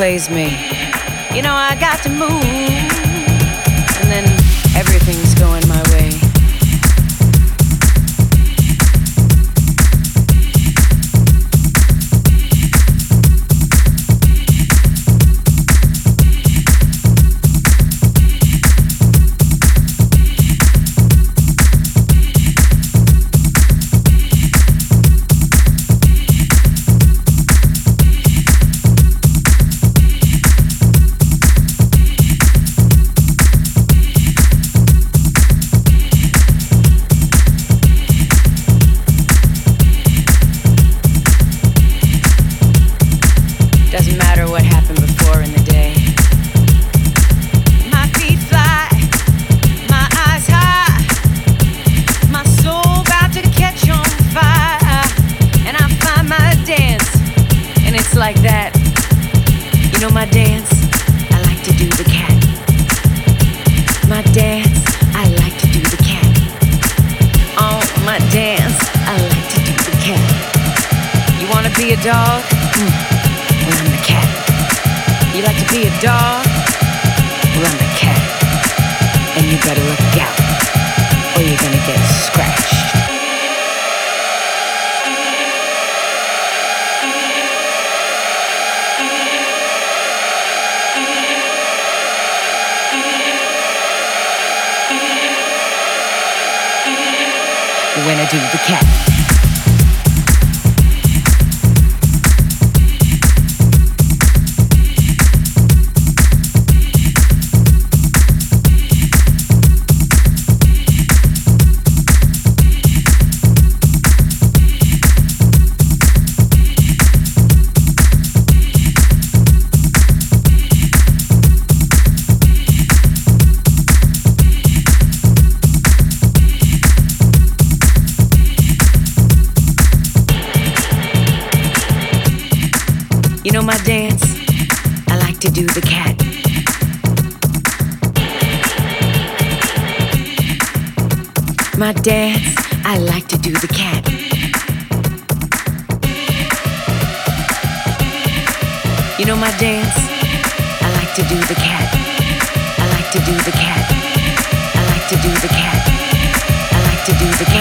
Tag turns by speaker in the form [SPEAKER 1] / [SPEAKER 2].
[SPEAKER 1] plays me. You know, I got to move. I like to do the cat